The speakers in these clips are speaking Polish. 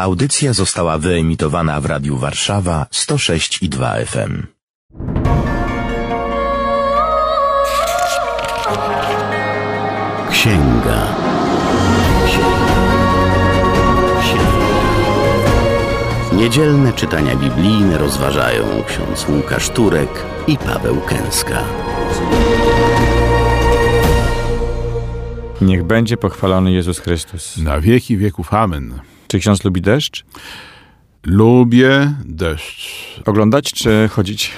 Audycja została wyemitowana w Radiu Warszawa 106 i 2 FM. Księga. Niedzielne czytania biblijne rozważają ksiądz Łukasz Turek i Paweł Kęska. Niech będzie pochwalony Jezus Chrystus. Na wieki wieków amen. Czy ksiądz lubi deszcz? Lubię deszcz. Oglądać czy chodzić?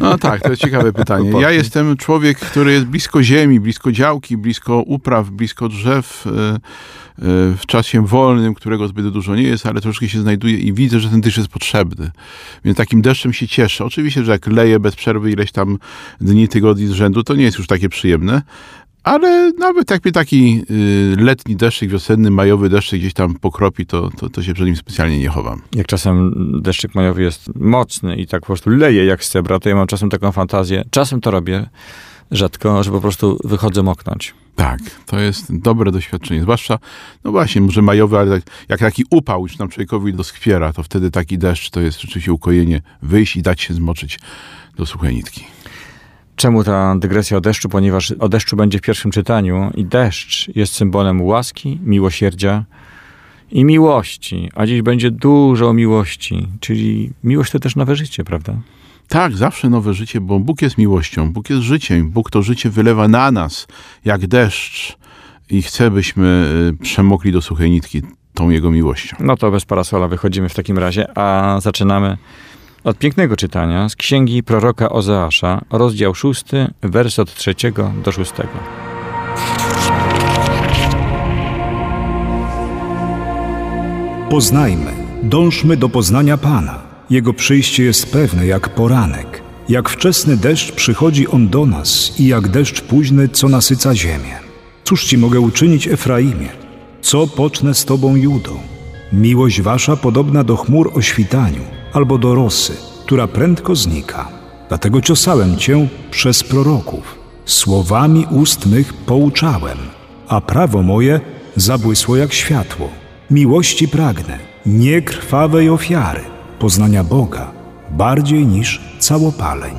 No tak, to jest ciekawe pytanie. Ja jestem człowiek, który jest blisko ziemi, blisko działki, blisko upraw, blisko drzew. e, e, W czasie wolnym, którego zbyt dużo nie jest, ale troszkę się znajduje i widzę, że ten deszcz jest potrzebny. Więc takim deszczem się cieszę. Oczywiście, że jak leje bez przerwy ileś tam dni, tygodni z rzędu, to nie jest już takie przyjemne. Ale nawet jak mnie taki y, letni deszczyk, wiosenny, majowy deszczyk gdzieś tam pokropi, to, to, to się przed nim specjalnie nie chowam. Jak czasem deszczyk majowy jest mocny i tak po prostu leje jak z cebra, to ja mam czasem taką fantazję, czasem to robię, rzadko, że po prostu wychodzę moknąć. Tak, to jest dobre doświadczenie. Zwłaszcza, no właśnie, może majowy, ale tak, jak taki upał już nam człowiekowi doskwiera, to wtedy taki deszcz to jest rzeczywiście ukojenie. Wyjść i dać się zmoczyć do suchej nitki. Czemu ta dygresja o deszczu? Ponieważ o deszczu będzie w pierwszym czytaniu i deszcz jest symbolem łaski, miłosierdzia i miłości. A dziś będzie dużo miłości, czyli miłość to też nowe życie, prawda? Tak, zawsze nowe życie, bo Bóg jest miłością, Bóg jest życiem. Bóg to życie wylewa na nas, jak deszcz i chce, byśmy y, przemokli do suchej nitki tą Jego miłością. No to bez parasola wychodzimy w takim razie, a zaczynamy od pięknego czytania z księgi proroka Ozeasza, rozdział 6, wers od 3 do 6. Poznajmy, dążmy do poznania Pana. Jego przyjście jest pewne jak poranek. Jak wczesny deszcz przychodzi on do nas i jak deszcz późny, co nasyca ziemię. Cóż ci mogę uczynić, Efraimie? Co pocznę z tobą, Judą? Miłość wasza podobna do chmur o świtaniu, albo do rosy, która prędko znika. Dlatego ciosałem cię przez proroków. Słowami ust mych pouczałem, a prawo moje zabłysło jak światło. Miłości pragnę, nie krwawej ofiary, poznania Boga, bardziej niż całopaleń.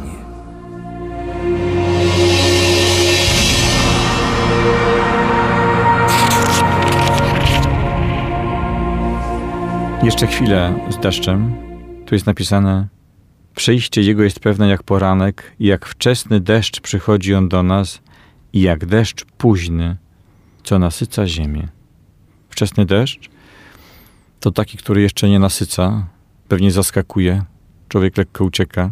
Jeszcze chwilę z deszczem. Tu jest napisane: Przyjście jego jest pewne jak poranek, i jak wczesny deszcz przychodzi on do nas, i jak deszcz późny, co nasyca ziemię. Wczesny deszcz to taki, który jeszcze nie nasyca, pewnie zaskakuje, człowiek lekko ucieka,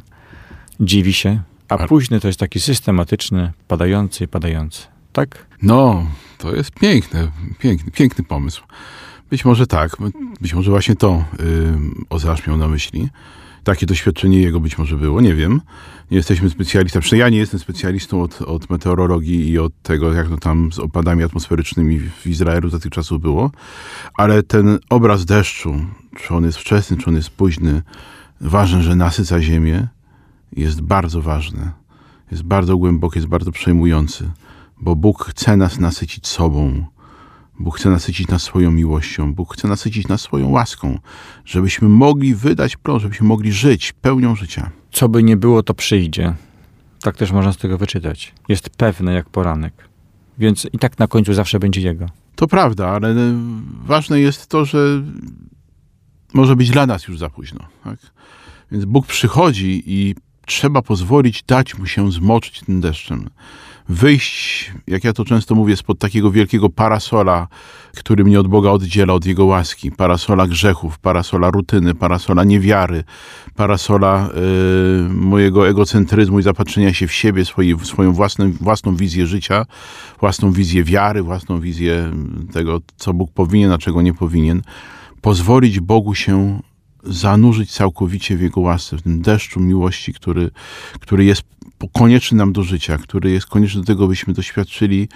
dziwi się, a Ale- późny to jest taki systematyczny, padający i padający. Tak? No, to jest piękne, piękny, piękny pomysł. Być może tak, być może właśnie to yy, Ozeasz miał na myśli. Takie doświadczenie jego być może było, nie wiem. Nie jesteśmy specjalistami, przynajmniej ja nie jestem specjalistą od, od meteorologii i od tego, jak to tam z opadami atmosferycznymi w Izraelu za tych czasów było, ale ten obraz deszczu, czy on jest wczesny, czy on jest późny, ważne, że nasyca ziemię, jest bardzo ważne. Jest bardzo głęboki, jest bardzo przejmujący bo Bóg chce nas nasycić sobą. Bóg chce nasycić nas swoją miłością. Bóg chce nasycić nas swoją łaską, żebyśmy mogli wydać plon, żebyśmy mogli żyć pełnią życia. Co by nie było, to przyjdzie. Tak też można z tego wyczytać. Jest pewne jak poranek. Więc i tak na końcu zawsze będzie jego. To prawda, ale ważne jest to, że może być dla nas już za późno. Tak? Więc Bóg przychodzi i trzeba pozwolić dać mu się zmoczyć tym deszczem. Wyjść, jak ja to często mówię, spod takiego wielkiego parasola, który mnie od Boga oddziela, od Jego łaski. Parasola grzechów, parasola rutyny, parasola niewiary, parasola y, mojego egocentryzmu i zapatrzenia się w siebie, swojej, w swoją własną, własną wizję życia, własną wizję wiary, własną wizję tego, co Bóg powinien, a czego nie powinien. Pozwolić Bogu się zanurzyć całkowicie w Jego łasce, w tym deszczu miłości, który, który jest konieczny nam do życia, który jest konieczny do tego, byśmy doświadczyli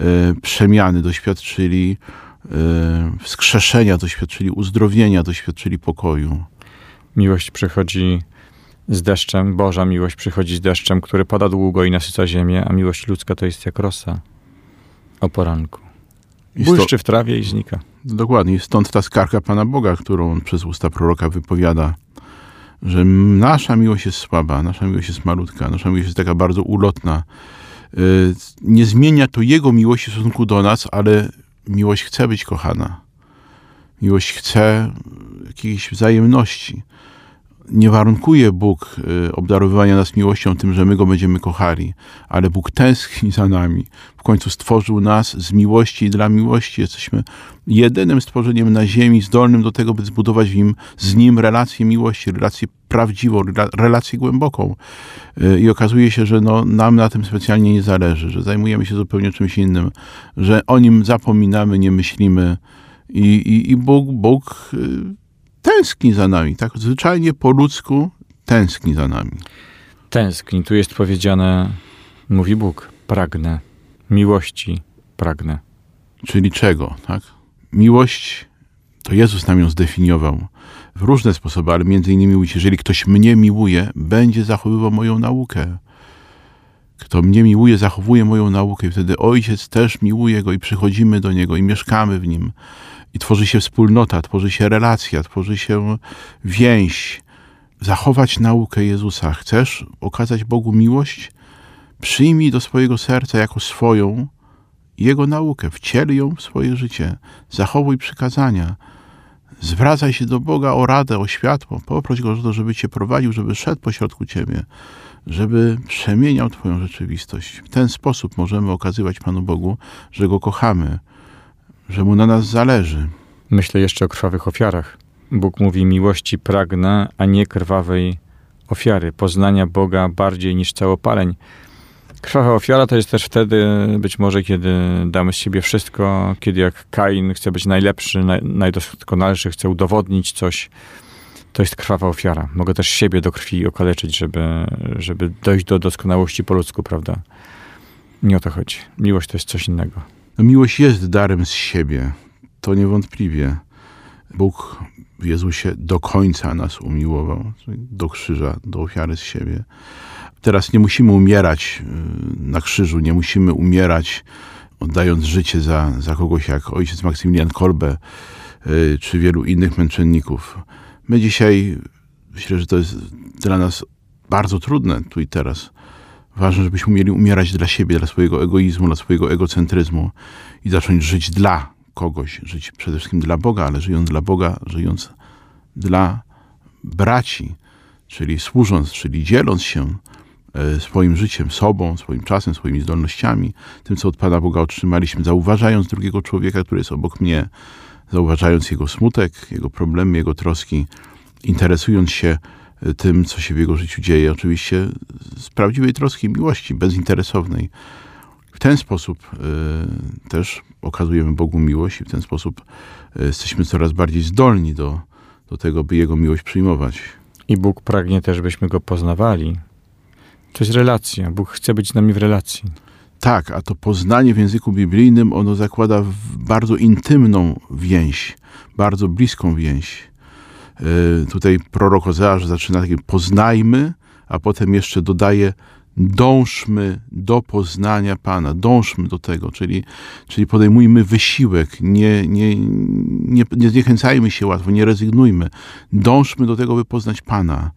e, przemiany, doświadczyli e, wskrzeszenia, doświadczyli uzdrowienia, doświadczyli pokoju. Miłość przychodzi z deszczem, Boża miłość przychodzi z deszczem, który pada długo i nasyca ziemię, a miłość ludzka to jest jak rosa o poranku. Błyszczy w trawie i znika. Dokładnie. Stąd ta skarga Pana Boga, którą on przez usta proroka wypowiada, że nasza miłość jest słaba, nasza miłość jest malutka, nasza miłość jest taka bardzo ulotna. Y, Nie zmienia to Jego miłości w stosunku do nas, ale miłość chce być kochana. Miłość chce jakiejś wzajemności. Nie warunkuje Bóg y, obdarowywania nas miłością tym, że my Go będziemy kochali, ale Bóg tęskni za nami. W końcu stworzył nas z miłości i dla miłości. Jesteśmy jedynym stworzeniem na ziemi zdolnym do tego, by zbudować w nim, z nim relację miłości, relację prawdziwą, rela- relację głęboką. Y, I okazuje się, że no, nam na tym specjalnie nie zależy, że zajmujemy się zupełnie czymś innym, że o nim zapominamy, nie myślimy. I, i, i Bóg, Bóg y, tęskni za nami, tak zwyczajnie po ludzku tęskni za nami. Tęskni. Tu jest powiedziane, mówi Bóg, pragnę. Miłości pragnę. Czyli czego, tak? Miłość, to Jezus nam ją zdefiniował w różne sposoby, ale między innymi mówi, jeżeli ktoś mnie miłuje, będzie zachowywał moją naukę. Kto mnie miłuje, zachowuje moją naukę i wtedy Ojciec też miłuje Go i przychodzimy do Niego i mieszkamy w Nim. I tworzy się wspólnota, tworzy się relacja, tworzy się więź. Zachować naukę Jezusa. Chcesz okazać Bogu miłość? Przyjmij do swojego serca jako swoją Jego naukę, wciel ją w swoje życie. Zachowuj przykazania. Zwracaj się do Boga o radę, o światło. Poproś Go o to, żeby Cię prowadził, żeby szedł pośrodku Ciebie, żeby przemieniał Twoją rzeczywistość. W ten sposób możemy okazywać Panu Bogu, że Go kochamy, że Mu na nas zależy. Myślę jeszcze o krwawych ofiarach. Bóg mówi miłości pragnę, a nie krwawej ofiary, poznania Boga bardziej niż całopaleń. Krwawa ofiara to jest też wtedy, być może, kiedy damy z siebie wszystko, kiedy jak Kain chce być najlepszy, naj, najdoskonalszy, chce udowodnić coś. To jest krwawa ofiara. Mogę też siebie do krwi okaleczyć, żeby, żeby dojść do doskonałości po ludzku, prawda? Nie o to chodzi. Miłość to jest coś innego. No, miłość jest darem z siebie. To niewątpliwie. Bóg w Jezusie do końca nas umiłował, do krzyża, do ofiary z siebie. Teraz nie musimy umierać y, na krzyżu, nie musimy umierać oddając życie za, za kogoś jak ojciec Maksymilian Kolbe y, czy wielu innych męczenników. My dzisiaj, myślę, że to jest dla nas bardzo trudne tu i teraz. Ważne, żebyśmy umieli umierać dla siebie, dla swojego egoizmu, dla swojego egocentryzmu i zacząć żyć dla kogoś, żyć przede wszystkim dla Boga, ale żyjąc dla Boga, żyjąc dla braci, czyli służąc, czyli dzieląc się e, swoim życiem, sobą, swoim czasem, swoimi zdolnościami, tym, co od Pana Boga otrzymaliśmy, zauważając drugiego człowieka, który jest obok mnie, zauważając jego smutek, jego problemy, jego troski, interesując się tym, co się w jego życiu dzieje, oczywiście z prawdziwej troski i miłości, bezinteresownej. W ten sposób y, też okazujemy Bogu miłość i w ten sposób y, jesteśmy coraz bardziej zdolni do, do tego, by Jego miłość przyjmować. I Bóg pragnie też, byśmy Go poznawali. To jest relacja. Bóg chce być z nami w relacji. Tak, a to poznanie w języku biblijnym, ono zakłada bardzo intymną więź, bardzo bliską więź. Y, Tutaj prorok Ozeasz zaczyna takim poznajmy, a potem jeszcze dodaje dążmy do poznania Pana, dążmy do tego, czyli, czyli podejmujmy wysiłek, nie, nie, nie, nie zniechęcajmy się łatwo, nie rezygnujmy, dążmy do tego, by poznać Pana.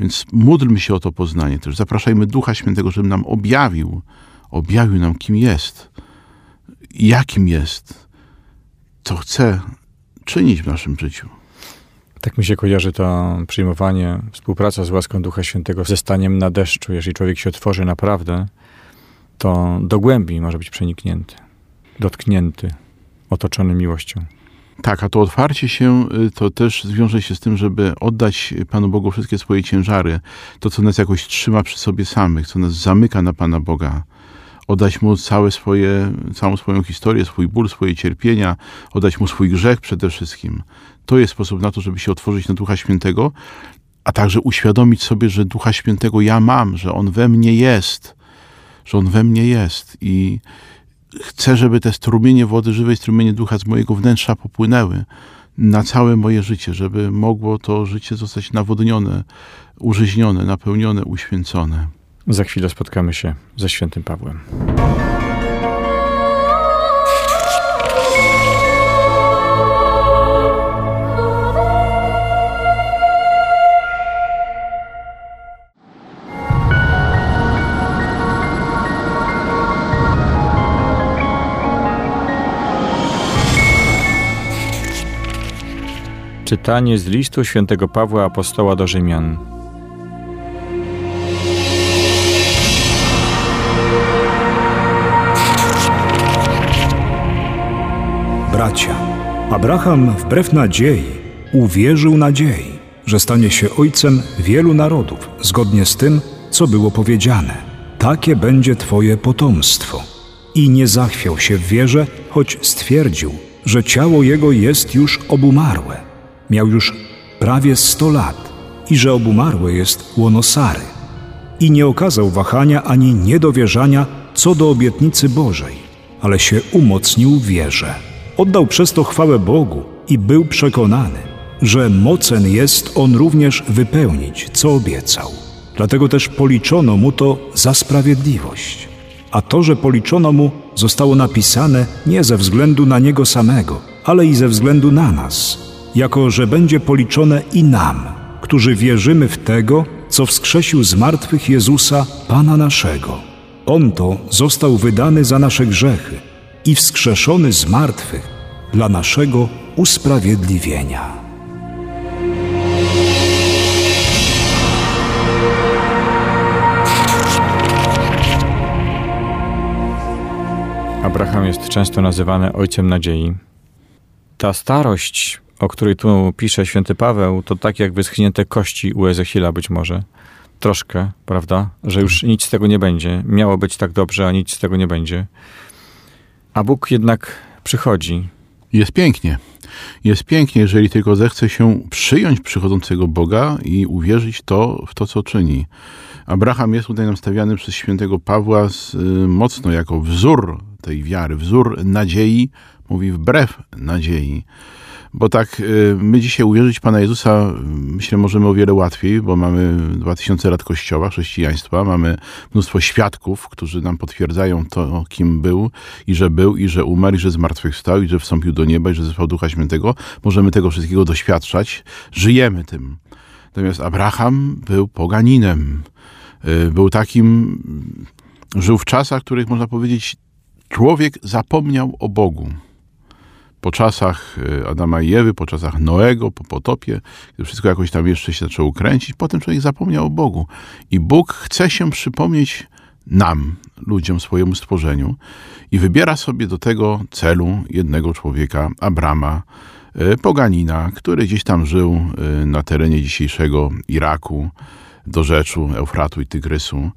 Więc módlmy się o to poznanie też, zapraszajmy Ducha Świętego, żeby nam objawił, objawił nam, kim jest, jakim jest, co chce czynić w naszym życiu. Tak mi się kojarzy to przyjmowanie, współpraca z łaską Ducha Świętego ze staniem na deszczu. Jeżeli człowiek się otworzy naprawdę, to do głębi może być przeniknięty, dotknięty, otoczony miłością. Tak, a to otwarcie się y, to też zwiąże się z tym, żeby oddać Panu Bogu wszystkie swoje ciężary, to co nas jakoś trzyma przy sobie samych, co nas zamyka na Pana Boga. Oddać Mu całe swoje, całą swoją historię, swój ból, swoje cierpienia, oddać Mu swój grzech przede wszystkim. To jest sposób na to, żeby się otworzyć na Ducha Świętego, a także uświadomić sobie, że Ducha Świętego ja mam, że On we mnie jest, że On we mnie jest i chcę, żeby te strumienie wody żywej, strumienie ducha z mojego wnętrza popłynęły na całe moje życie, żeby mogło to życie zostać nawodnione, użyźnione, napełnione, uświęcone. Za chwilę spotkamy się ze świętym Pawłem. Czytanie z listu świętego Pawła Apostoła do Rzymian. Abraham wbrew nadziei uwierzył nadziei, że stanie się ojcem wielu narodów, zgodnie z tym, co było powiedziane. Takie będzie Twoje potomstwo. I nie zachwiał się w wierze, choć stwierdził, że ciało jego jest już obumarłe. Miał już prawie sto lat i że obumarłe jest łono Sary. I nie okazał wahania ani niedowierzania co do obietnicy Bożej, ale się umocnił w wierze. Oddał przez to chwałę Bogu i był przekonany, że mocen jest on również wypełnić, co obiecał. Dlatego też policzono mu to za sprawiedliwość. A to, że policzono mu, zostało napisane nie ze względu na niego samego, ale i ze względu na nas, jako że będzie policzone i nam, którzy wierzymy w tego, co wskrzesił z martwych Jezusa, Pana naszego. On to został wydany za nasze grzechy i wskrzeszony z martwych dla naszego usprawiedliwienia. Abraham jest często nazywany ojcem nadziei. Ta starość, o której tu pisze święty Paweł, to tak jak wyschnięte kości u Ezechiela być może. Troszkę, prawda? Że już nic z tego nie będzie. Miało być tak dobrze, a nic z tego nie będzie. A Bóg jednak przychodzi. Jest pięknie. Jest pięknie, jeżeli tylko zechce się przyjąć przychodzącego Boga i uwierzyć to, w to, co czyni. Abraham jest tutaj nam stawiany przez świętego Pawła z, y, mocno jako wzór tej wiary, wzór nadziei, mówi wbrew nadziei. Bo tak y, my dzisiaj uwierzyć Pana Jezusa, myślę, możemy o wiele łatwiej, bo mamy 2000 lat Kościoła, chrześcijaństwa, mamy mnóstwo świadków, którzy nam potwierdzają to, kim był i że był, i że umarł, i że zmartwychwstał, i że wstąpił do nieba, i że zesłał Ducha Świętego. Możemy tego wszystkiego doświadczać, żyjemy tym. Natomiast Abraham był poganinem. Y, był takim, żył w czasach, w których można powiedzieć, człowiek zapomniał o Bogu po czasach e, Adama i Ewy, po czasach Noego, po potopie, kiedy wszystko jakoś tam jeszcze się zaczęło kręcić, potem człowiek zapomniał o Bogu. I Bóg chce się przypomnieć nam, ludziom, swojemu stworzeniu i wybiera sobie do tego celu jednego człowieka, Abrama, e, poganina, który gdzieś tam żył e, na terenie dzisiejszego Iraku, do rzeczu Eufratu i Tygrysu.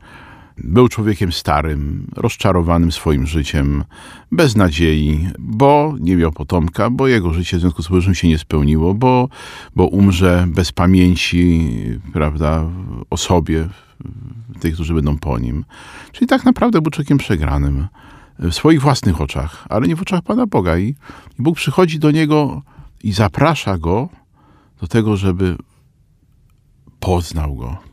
Był człowiekiem starym, rozczarowanym swoim życiem, bez nadziei, bo nie miał potomka, bo jego życie w związku z powyższym się nie spełniło, bo, bo umrze bez pamięci, prawda, o sobie, tych, którzy będą po nim. Czyli tak naprawdę był człowiekiem przegranym w swoich własnych oczach, ale nie w oczach Pana Boga. I, i Bóg przychodzi do niego i zaprasza go do tego, żeby poznał go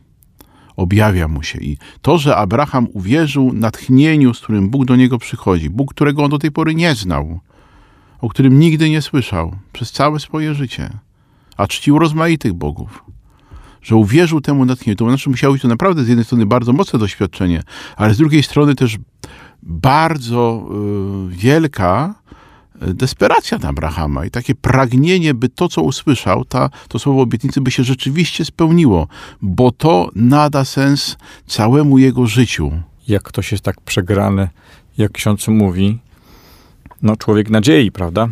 objawia mu się. I to, że Abraham uwierzył natchnieniu, z którym Bóg do niego przychodzi, Bóg, którego on do tej pory nie znał, o którym nigdy nie słyszał przez całe swoje życie, a czcił rozmaitych bogów, że uwierzył temu natchnieniu, to znaczy musiało być to naprawdę z jednej strony bardzo mocne doświadczenie, ale z drugiej strony też bardzo y, wielka desperacja na Abrahama i takie pragnienie, by to, co usłyszał, ta, to słowo obietnicy, by się rzeczywiście spełniło, bo to nada sens całemu jego życiu. Jak ktoś jest tak przegrany, jak ksiądz mówi, no człowiek nadziei, prawda?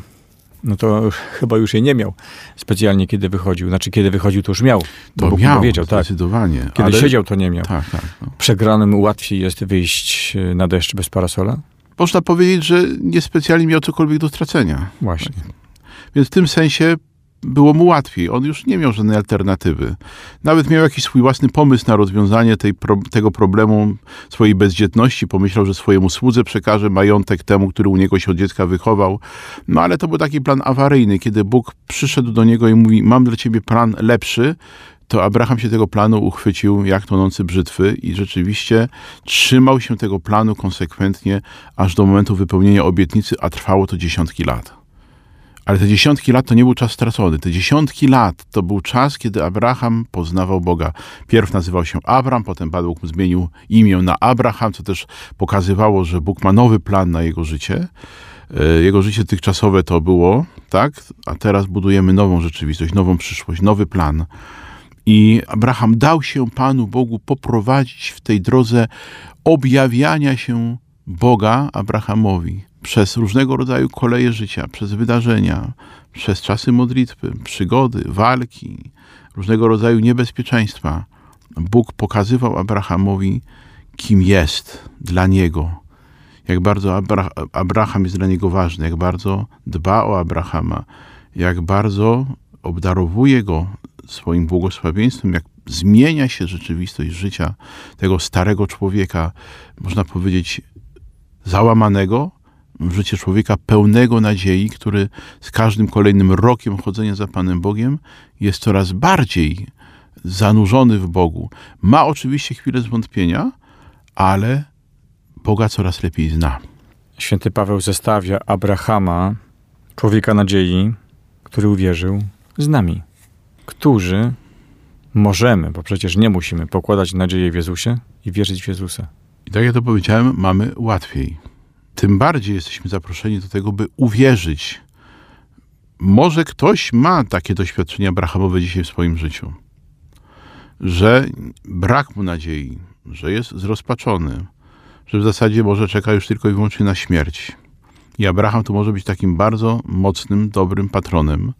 No to chyba już jej nie miał specjalnie, kiedy wychodził. Znaczy, kiedy wychodził, to już miał. To Bóg miał, powiedział, tak. zdecydowanie. Kiedy ale... siedział, to nie miał. Tak, tak. No. Przegranym łatwiej jest wyjść na deszcz bez parasola? Można powiedzieć, że niespecjalnie miał cokolwiek do stracenia. Właśnie. Więc w tym sensie było mu łatwiej. On już nie miał żadnej alternatywy. Nawet miał jakiś swój własny pomysł na rozwiązanie tej, pro, tego problemu swojej bezdzietności. Pomyślał, że swojemu słudze przekaże majątek temu, który u niego się od dziecka wychował. No ale to był taki plan awaryjny, kiedy Bóg przyszedł do niego i mówi: Mam dla ciebie plan lepszy, to Abraham się tego planu uchwycił jak tonący brzytwy i rzeczywiście trzymał się tego planu konsekwentnie aż do momentu wypełnienia obietnicy, a trwało to dziesiątki lat. Ale te dziesiątki lat to nie był czas stracony. Te dziesiątki lat to był czas, kiedy Abraham poznawał Boga. Pierw nazywał się Abram, potem Pan Bóg zmienił imię na Abraham, co też pokazywało, że Bóg ma nowy plan na jego życie. E, Jego życie dotychczasowe to było, tak? A teraz budujemy nową rzeczywistość, nową przyszłość, nowy plan. I Abraham dał się Panu Bogu poprowadzić w tej drodze objawiania się Boga Abrahamowi przez różnego rodzaju koleje życia, przez wydarzenia, przez czasy modlitwy, przygody, walki, różnego rodzaju niebezpieczeństwa. Bóg pokazywał Abrahamowi, kim jest dla niego, jak bardzo Abra Abraham jest dla niego ważny, jak bardzo dba o Abrahama, jak bardzo obdarowuje go swoim błogosławieństwem, jak zmienia się rzeczywistość życia tego starego człowieka, można powiedzieć, załamanego, w życie człowieka pełnego nadziei, który z każdym kolejnym rokiem chodzenia za Panem Bogiem jest coraz bardziej zanurzony w Bogu. Ma oczywiście chwilę zwątpienia, ale Boga coraz lepiej zna. Święty Paweł zestawia Abrahama, człowieka nadziei, który uwierzył, z nami, którzy możemy, bo przecież nie musimy, pokładać nadzieję w Jezusie i wierzyć w Jezusa. I tak jak to powiedziałem, mamy łatwiej. Tym bardziej jesteśmy zaproszeni do tego, by uwierzyć. Może ktoś ma takie doświadczenia Abrahamowe dzisiaj w swoim życiu, że brak mu nadziei, że jest zrozpaczony, że w zasadzie może czeka już tylko i wyłącznie na śmierć. I Abraham to może być takim bardzo mocnym, dobrym patronem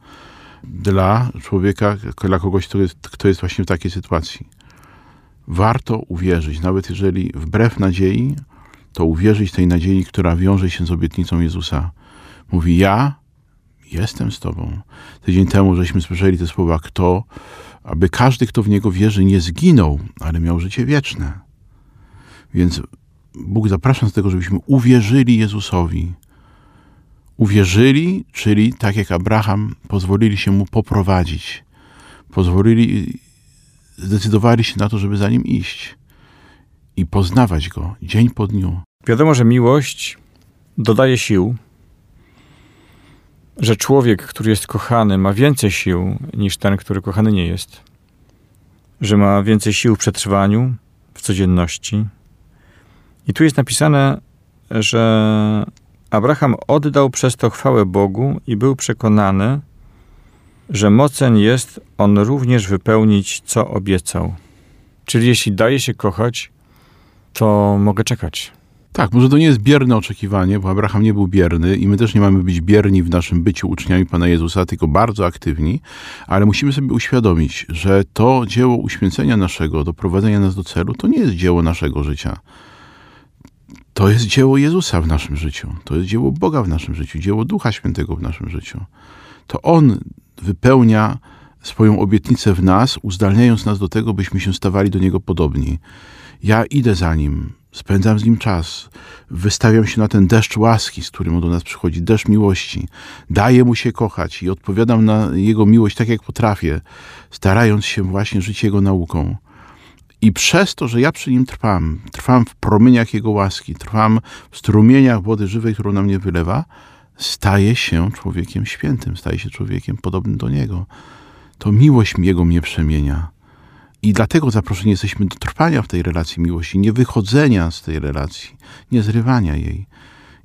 dla człowieka, dla kogoś, kto jest, kto jest właśnie w takiej sytuacji. Warto uwierzyć, nawet jeżeli wbrew nadziei, to uwierzyć tej nadziei, która wiąże się z obietnicą Jezusa. Mówi: Ja jestem z Tobą. Tydzień temu żeśmy słyszeli te słowa: Kto, aby każdy, kto w niego wierzy, nie zginął, ale miał życie wieczne. Więc Bóg zaprasza do tego, żebyśmy uwierzyli Jezusowi. Uwierzyli, czyli tak jak Abraham, pozwolili się mu poprowadzić. Pozwolili, zdecydowali się na to, żeby za nim iść i poznawać go dzień po dniu. Wiadomo, że miłość dodaje sił, że człowiek, który jest kochany, ma więcej sił niż ten, który kochany nie jest, że ma więcej sił w przetrwaniu, w codzienności. I tu jest napisane, że Abraham oddał przez to chwałę Bogu i był przekonany, że mocen jest on również wypełnić, co obiecał. Czyli jeśli daje się kochać, to mogę czekać. Tak, może to nie jest bierne oczekiwanie, bo Abraham nie był bierny i my też nie mamy być bierni w naszym byciu uczniami Pana Jezusa, tylko bardzo aktywni, ale musimy sobie uświadomić, że to dzieło uświęcenia naszego, doprowadzenia nas do celu, to nie jest dzieło naszego życia. To jest dzieło Jezusa w naszym życiu, to jest dzieło Boga w naszym życiu, dzieło Ducha Świętego w naszym życiu. To On wypełnia swoją obietnicę w nas, uzdalniając nas do tego, byśmy się stawali do Niego podobni. Ja idę za Nim, spędzam z Nim czas, wystawiam się na ten deszcz łaski, z którym do nas przychodzi, deszcz miłości. Daję Mu się kochać i odpowiadam na Jego miłość tak, jak potrafię, starając się właśnie żyć Jego nauką. I przez to, że ja przy Nim trwam, trwam w promieniach Jego łaski, trwam w strumieniach wody żywej, którą na mnie wylewa, staję się człowiekiem świętym, staję się człowiekiem podobnym do Niego. To miłość Jego mnie przemienia. I dlatego zaproszeni jesteśmy do trwania w tej relacji miłości, nie wychodzenia z tej relacji, nie zrywania jej.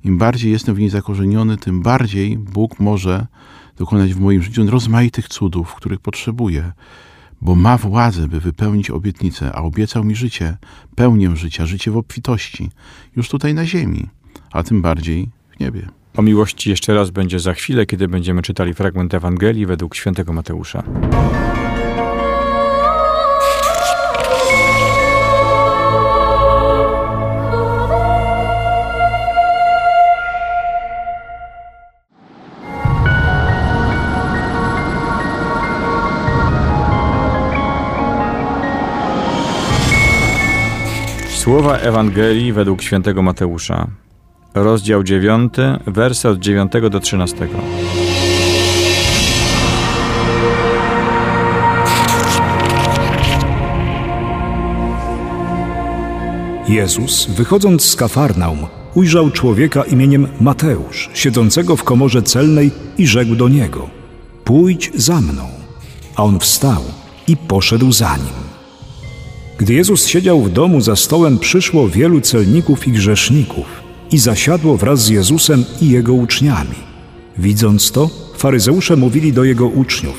Im bardziej jestem w niej zakorzeniony, tym bardziej Bóg może dokonać w moim życiu rozmaitych cudów, których potrzebuję, bo ma władzę, by wypełnić obietnicę, a obiecał mi życie, pełnię życia, życie w obfitości, już tutaj na ziemi, a tym bardziej w niebie. O miłości jeszcze raz będzie za chwilę, kiedy będziemy czytali fragment Ewangelii według świętego Mateusza. Słowa Ewangelii według świętego Mateusza. Rozdział 9, wersy od 9 do 13. Jezus, wychodząc z Kafarnaum, ujrzał człowieka imieniem Mateusz, siedzącego w komorze celnej i rzekł do niego: Pójdź za mną. A on wstał i poszedł za nim. Gdy Jezus siedział w domu za stołem, przyszło wielu celników i grzeszników i zasiadło wraz z Jezusem i jego uczniami. Widząc to, faryzeusze mówili do jego uczniów: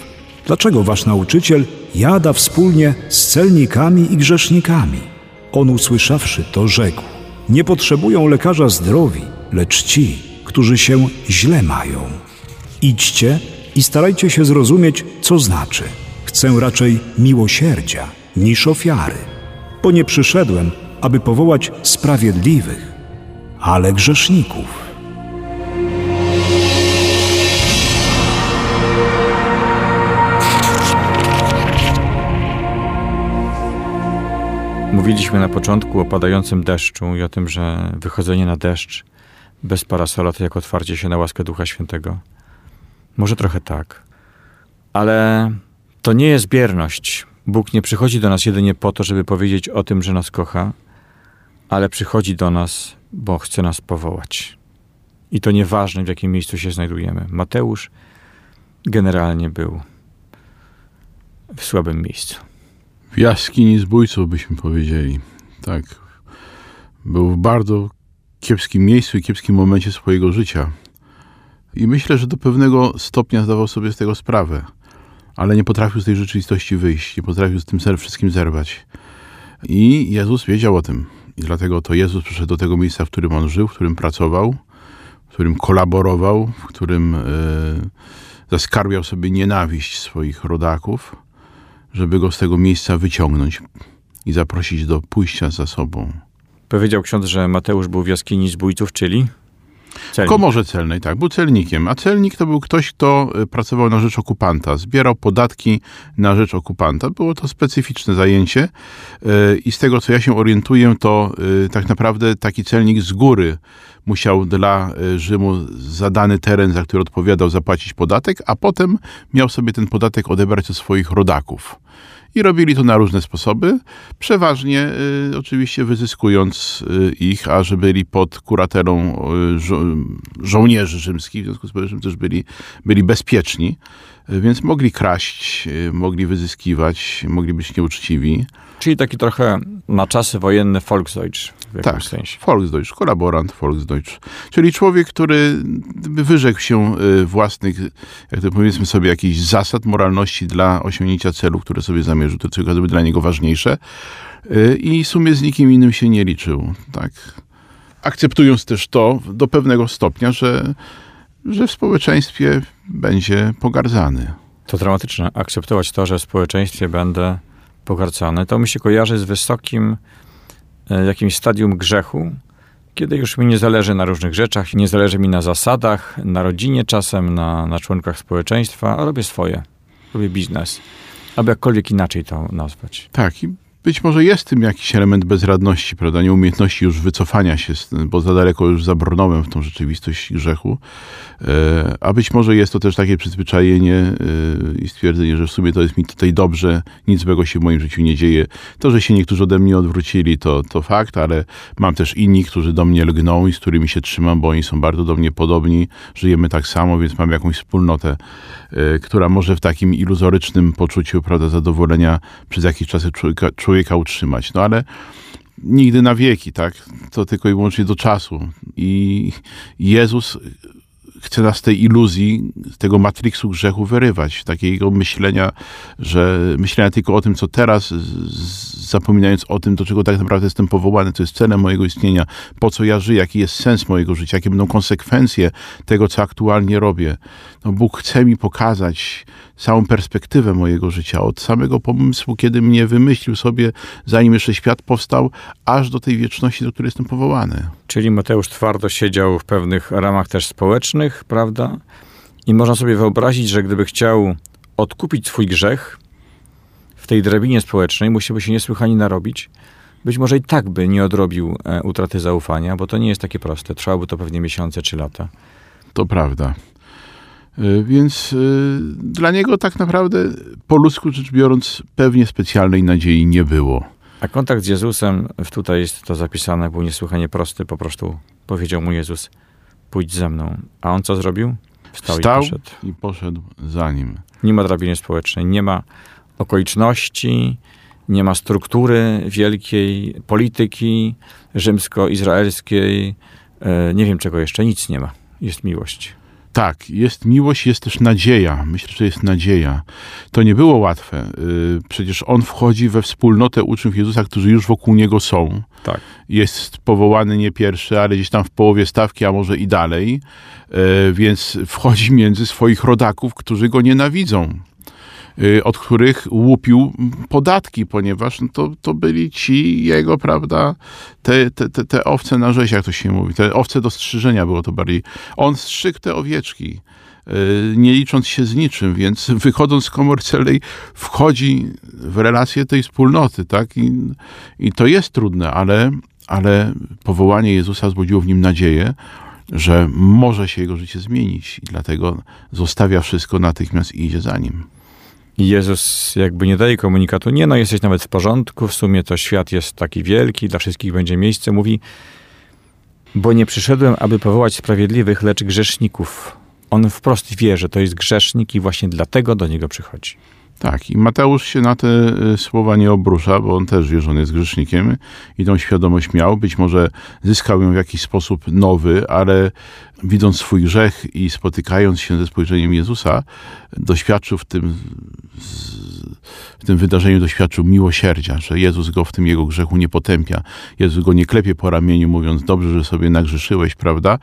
Dlaczego wasz nauczyciel jada wspólnie z celnikami i grzesznikami? On usłyszawszy to, rzekł: Nie potrzebują lekarza zdrowi, lecz ci, którzy się źle mają. Idźcie i starajcie się zrozumieć, co znaczy. Chcę raczej miłosierdzia niż ofiary, bo nie przyszedłem, aby powołać sprawiedliwych, ale grzeszników. Mówiliśmy na początku o padającym deszczu i o tym, że wychodzenie na deszcz bez parasola to jak otwarcie się na łaskę Ducha Świętego. Może trochę tak. Ale to nie jest bierność. Bóg nie przychodzi do nas jedynie po to, żeby powiedzieć o tym, że nas kocha, ale przychodzi do nas, bo chce nas powołać. I to nieważne, w jakim miejscu się znajdujemy. Mateusz generalnie był w słabym miejscu. W jaskini zbójców byśmy powiedzieli. Tak. Był w bardzo kiepskim miejscu i kiepskim momencie swojego życia. I myślę, że do pewnego stopnia zdawał sobie z tego sprawę, ale nie potrafił z tej rzeczywistości wyjść, nie potrafił z tym wszystkim zerwać. I Jezus wiedział o tym. I dlatego to Jezus przyszedł do tego miejsca, w którym on żył, w którym pracował, w którym kolaborował, w którym e, zaskarbiał sobie nienawiść swoich rodaków, żeby go z tego miejsca wyciągnąć i zaprosić do pójścia za sobą. Powiedział ksiądz, że Mateusz był w jaskini zbójców, czyli Celnik. komorze celnej, tak, był celnikiem. A celnik to był ktoś, kto y, pracował na rzecz okupanta, zbierał podatki na rzecz okupanta. Było to specyficzne zajęcie y, i z tego, co ja się orientuję, to y, tak naprawdę taki celnik z góry musiał dla Rzymu za dany teren, za który odpowiadał, zapłacić podatek, a potem miał sobie ten podatek odebrać od swoich rodaków. I robili to na różne sposoby, przeważnie y, oczywiście wyzyskując y, ich, a że byli pod kuratelą y, żo żołnierzy rzymskich, w związku z tym też byli, byli bezpieczni, y, więc mogli kraść, y, mogli wyzyskiwać, mogli być nieuczciwi. Czyli taki trochę na czasy wojenne Volksdeutsch w jakimś Tak, sensie. Volksdeutsch, kolaborant Volksdeutsch. Czyli człowiek, który wyrzekł się y, własnych, jak to powiedzmy sobie, jakichś zasad moralności dla osiągnięcia celu, które sobie zamierzył, te cele były dla niego ważniejsze y, i w sumie z nikim innym się nie liczył. Tak. Akceptując też to do pewnego stopnia, że, że w społeczeństwie będzie pogardzany. To dramatyczne. Akceptować to, że w społeczeństwie będę pogardzany, to mi się kojarzy z wysokim e, jakimś stadium grzechu, kiedy już mi nie zależy na różnych rzeczach, nie zależy mi na zasadach, na rodzinie czasem, na, na członkach społeczeństwa, a robię swoje. Robię biznes. Albo jakkolwiek inaczej to nazwać. Tak, i być może jest tym jakiś element bezradności, prawda, nieumiejętności już wycofania się, bo za daleko już zabrnąłem w tą rzeczywistość grzechu. E, a być może jest to też takie przyzwyczajenie e, i stwierdzenie, że w sumie to jest mi tutaj dobrze, nic złego się w moim życiu nie dzieje. To, że się niektórzy ode mnie odwrócili, to, to fakt, ale mam też inni, którzy do mnie lgną i z którymi się trzymam, bo oni są bardzo do mnie podobni, żyjemy tak samo, więc mam jakąś wspólnotę, e, która może w takim iluzorycznym poczuciu, prawda, zadowolenia przez jakiś czas człowieka, człowieka utrzymać. No ale nigdy na wieki, tak? To tylko i wyłącznie do czasu. I Jezus chce nas z tej iluzji, z tego matriksu grzechu wyrywać, takiego myślenia, że myślenia tylko o tym, co teraz, zapominając o tym, do czego tak naprawdę jestem powołany, co jest celem mojego istnienia, po co ja żyję, jaki jest sens mojego życia, jakie będą konsekwencje tego, co aktualnie robię. No, Bóg chce mi pokazać całą perspektywę mojego życia, od samego pomysłu, kiedy mnie wymyślił sobie, zanim jeszcze świat powstał, aż do tej wieczności, do której jestem powołany. Czyli Mateusz twardo siedział w pewnych ramach też społecznych, prawda? I można sobie wyobrazić, że gdyby chciał odkupić swój grzech w tej drabinie społecznej, musiałby się niesłychanie narobić. Być może i tak by nie odrobił e, utraty zaufania, bo to nie jest takie proste. Trwałoby to pewnie miesiące czy lata. To prawda. Y, Więc y, dla niego tak naprawdę, po ludzku rzecz biorąc, pewnie specjalnej nadziei nie było. A kontakt z Jezusem, tutaj jest to zapisane, był niesłychanie prosty. Po prostu powiedział mu Jezus, pójdź ze mną. A on co zrobił? Wstał, Wstał i poszedł. i poszedł za nim. Nie ma drabiny społecznej, nie ma okoliczności, nie ma struktury wielkiej polityki rzymsko-izraelskiej, E, nie wiem czego jeszcze, nic nie ma. Jest miłość. Tak, jest miłość, jest też nadzieja. Myślę, że jest nadzieja. To nie było łatwe. Y, Przecież on wchodzi we wspólnotę uczniów Jezusa, którzy już wokół niego są. Tak. Jest powołany nie pierwszy, ale gdzieś tam w połowie stawki, a może i dalej. Y, Więc wchodzi między swoich rodaków, którzy go nienawidzą. Y, Od których łupił podatki, ponieważ no to, to byli ci jego, prawda, te, te, te, te owce na rzeź, jak to się mówi, te owce do strzyżenia było to bardziej. On strzygł te owieczki, y, nie licząc się z niczym, więc wychodząc z komory wchodzi w relacje tej wspólnoty, tak? I, i to jest trudne, ale, ale powołanie Jezusa wzbudziło w nim nadzieję, że może się jego życie zmienić i dlatego zostawia wszystko natychmiast i idzie za nim. I Jezus jakby nie daje komunikatu, nie no, jesteś nawet w porządku, w sumie to świat jest taki wielki, dla wszystkich będzie miejsce. Mówi, bo nie przyszedłem, aby powołać sprawiedliwych, lecz grzeszników. On wprost wie, że to jest grzesznik i właśnie dlatego do niego przychodzi. Tak, i Mateusz się na te y, słowa nie obrusza, bo on też wie, że on jest grzesznikiem i tą świadomość miał. Być może zyskał ją w jakiś sposób nowy, ale widząc swój grzech i spotykając się ze spojrzeniem Jezusa, doświadczył w tym, w tym wydarzeniu doświadczył miłosierdzia, że Jezus go w tym jego grzechu nie potępia. Jezus go nie klepie po ramieniu, mówiąc, dobrze, że sobie nagrzeszyłeś, prawda?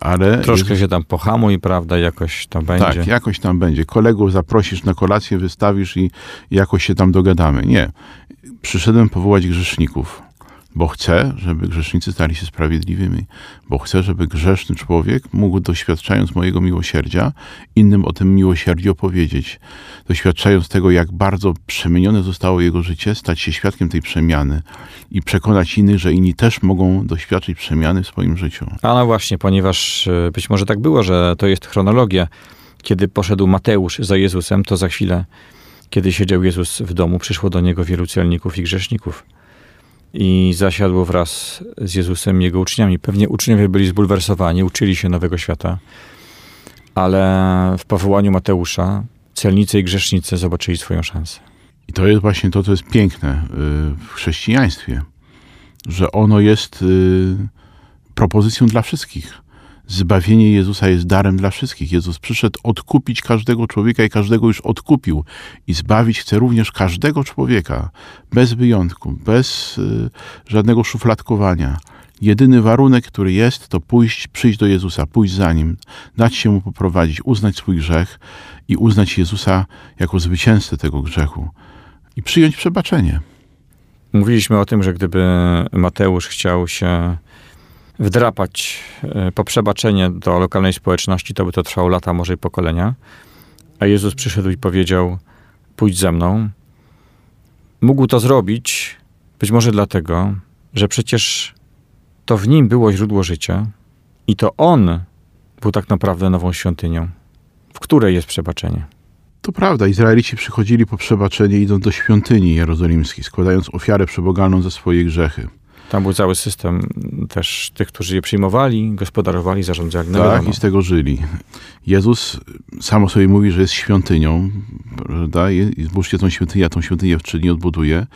Ale Troszkę Jezus- się tam pohamuj, prawda, jakoś to będzie. tak, jakoś tam będzie. Kolegów zaprosisz na kolację, wystawisz i jakoś się tam dogadamy. Nie. Przyszedłem powołać grzeszników, bo chcę, żeby grzesznicy stali się sprawiedliwymi, bo chcę, żeby grzeszny człowiek mógł, doświadczając mojego miłosierdzia, innym o tym miłosierdziu opowiedzieć. Doświadczając tego, jak bardzo przemienione zostało jego życie, stać się świadkiem tej przemiany i przekonać innych, że inni też mogą doświadczyć przemiany w swoim życiu. A no właśnie, ponieważ e, być może tak było, że to jest chronologia. Kiedy poszedł Mateusz za Jezusem, to za chwilę, kiedy siedział Jezus w domu, przyszło do niego wielu celników i grzeszników. I zasiadło wraz z Jezusem i jego uczniami. Pewnie uczniowie byli zbulwersowani, uczyli się nowego świata, ale w powołaniu Mateusza celnicy i grzesznicy zobaczyli swoją szansę. I to jest właśnie to, co jest piękne y, w chrześcijaństwie, że ono jest y, propozycją dla wszystkich. Zbawienie Jezusa jest darem dla wszystkich. Jezus przyszedł odkupić każdego człowieka i każdego już odkupił. I zbawić chce również każdego człowieka, bez wyjątku, bez y, żadnego szufladkowania. Jedyny warunek, który jest, to pójść, przyjść do Jezusa, pójść za Nim, dać się Mu poprowadzić, uznać swój grzech i uznać Jezusa jako zwycięzcę tego grzechu i przyjąć przebaczenie. Mówiliśmy o tym, że gdyby Mateusz chciał się wdrapać e, po przebaczenie do lokalnej społeczności, to by to trwało lata, może i pokolenia. A Jezus przyszedł i powiedział: Pójdź ze mną. Mógł to zrobić być może dlatego, że przecież to w nim było źródło życia i to on był tak naprawdę nową świątynią, w której jest przebaczenie. To prawda, Izraelici przychodzili po przebaczenie, idąc do świątyni jerozolimskiej, składając ofiarę przebogalną za swoje grzechy. Tam był cały system też tych, którzy je przyjmowali, gospodarowali, zarządzali. Tak, wiadomo. i z tego żyli. Jezus sam o sobie mówi, że jest świątynią, prawda? I zbóżcie tą świątynię, ja tą świątynię dni odbuduję.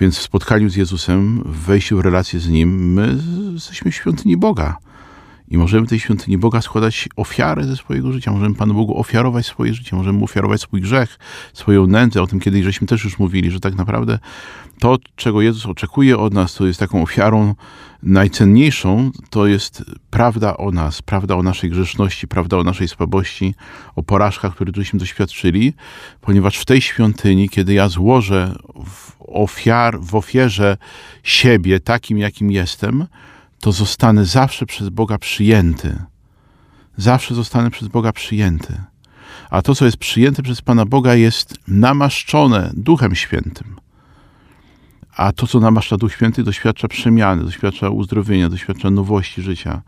Więc w spotkaniu z Jezusem, w wejściu w relację z Nim, my jesteśmy w świątyni Boga. I możemy tej świątyni Boga składać ofiarę ze swojego życia. Możemy Panu Bogu ofiarować swoje życie. Możemy mu ofiarować swój grzech, swoją nędzę. O tym kiedyś żeśmy też już mówili, że tak naprawdę to, czego Jezus oczekuje od nas, to jest taką ofiarą najcenniejszą, to jest prawda o nas, prawda o naszej grzeszności, prawda o naszej słabości, o porażkach, które żeśmy doświadczyli, ponieważ w tej świątyni, kiedy ja złożę w, ofiar, w ofierze siebie takim, jakim jestem, to zostanę zawsze przez Boga przyjęty. Zawsze zostanę przez Boga przyjęty. A to, co jest przyjęte przez Pana Boga, jest namaszczone Duchem Świętym. A to, co namaszcza Duch Święty, doświadcza przemiany, doświadcza uzdrowienia, doświadcza nowości życia.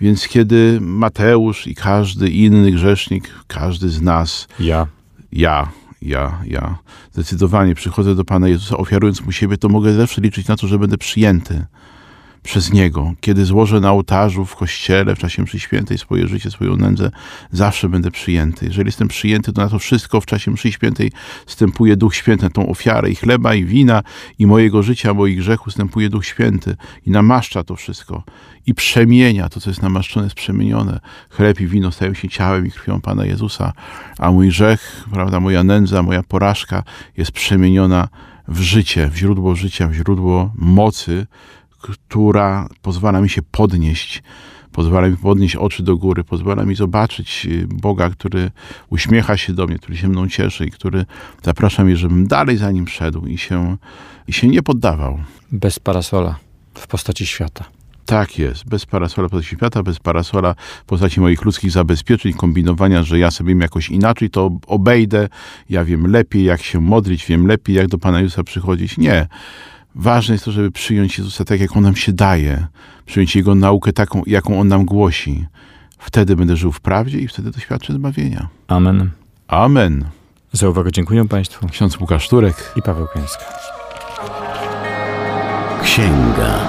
Więc kiedy Mateusz i każdy inny grzesznik, każdy z nas, Ja. ja, ja, ja, zdecydowanie przychodzę do Pana Jezusa, ofiarując Mu siebie, to mogę zawsze liczyć na to, że będę przyjęty. Przez Niego. Kiedy złożę na ołtarzu, w kościele, w czasie mszy świętej swoje życie, swoją nędzę, zawsze będę przyjęty. Jeżeli jestem przyjęty, to na to wszystko w czasie mszy świętej wstępuje Duch Święty, na tą ofiarę i chleba, i wina, i mojego życia, moich grzechów wstępuje Duch Święty i namaszcza to wszystko i przemienia to, co jest namaszczone, jest przemienione. Chleb i wino stają się ciałem i krwią Pana Jezusa, a mój grzech, prawda, moja nędza, moja porażka jest przemieniona w życie, w źródło życia, w źródło mocy, która pozwala mi się podnieść, pozwala mi podnieść oczy do góry, pozwala mi zobaczyć y, Boga, który uśmiecha się do mnie, który się mną cieszy i który zaprasza mnie, żebym dalej za nim szedł i się, i się nie poddawał. Bez parasola w postaci świata. Tak jest, bez parasola w postaci świata, bez parasola w postaci moich ludzkich zabezpieczeń, kombinowania, że ja sobie jakoś inaczej to obejdę, ja wiem lepiej, jak się modlić, wiem lepiej, jak do Pana Jezusa przychodzić. Nie. Ważne jest to, żeby przyjąć Jezusa tak, jak On nam się daje, przyjąć Jego naukę taką, jaką On nam głosi. Wtedy będę żył w prawdzie i wtedy doświadczę zbawienia. Amen. Amen. Za uwagę dziękuję Państwu Ksiądz Łukasz Turek. i Paweł Kęska. Księga.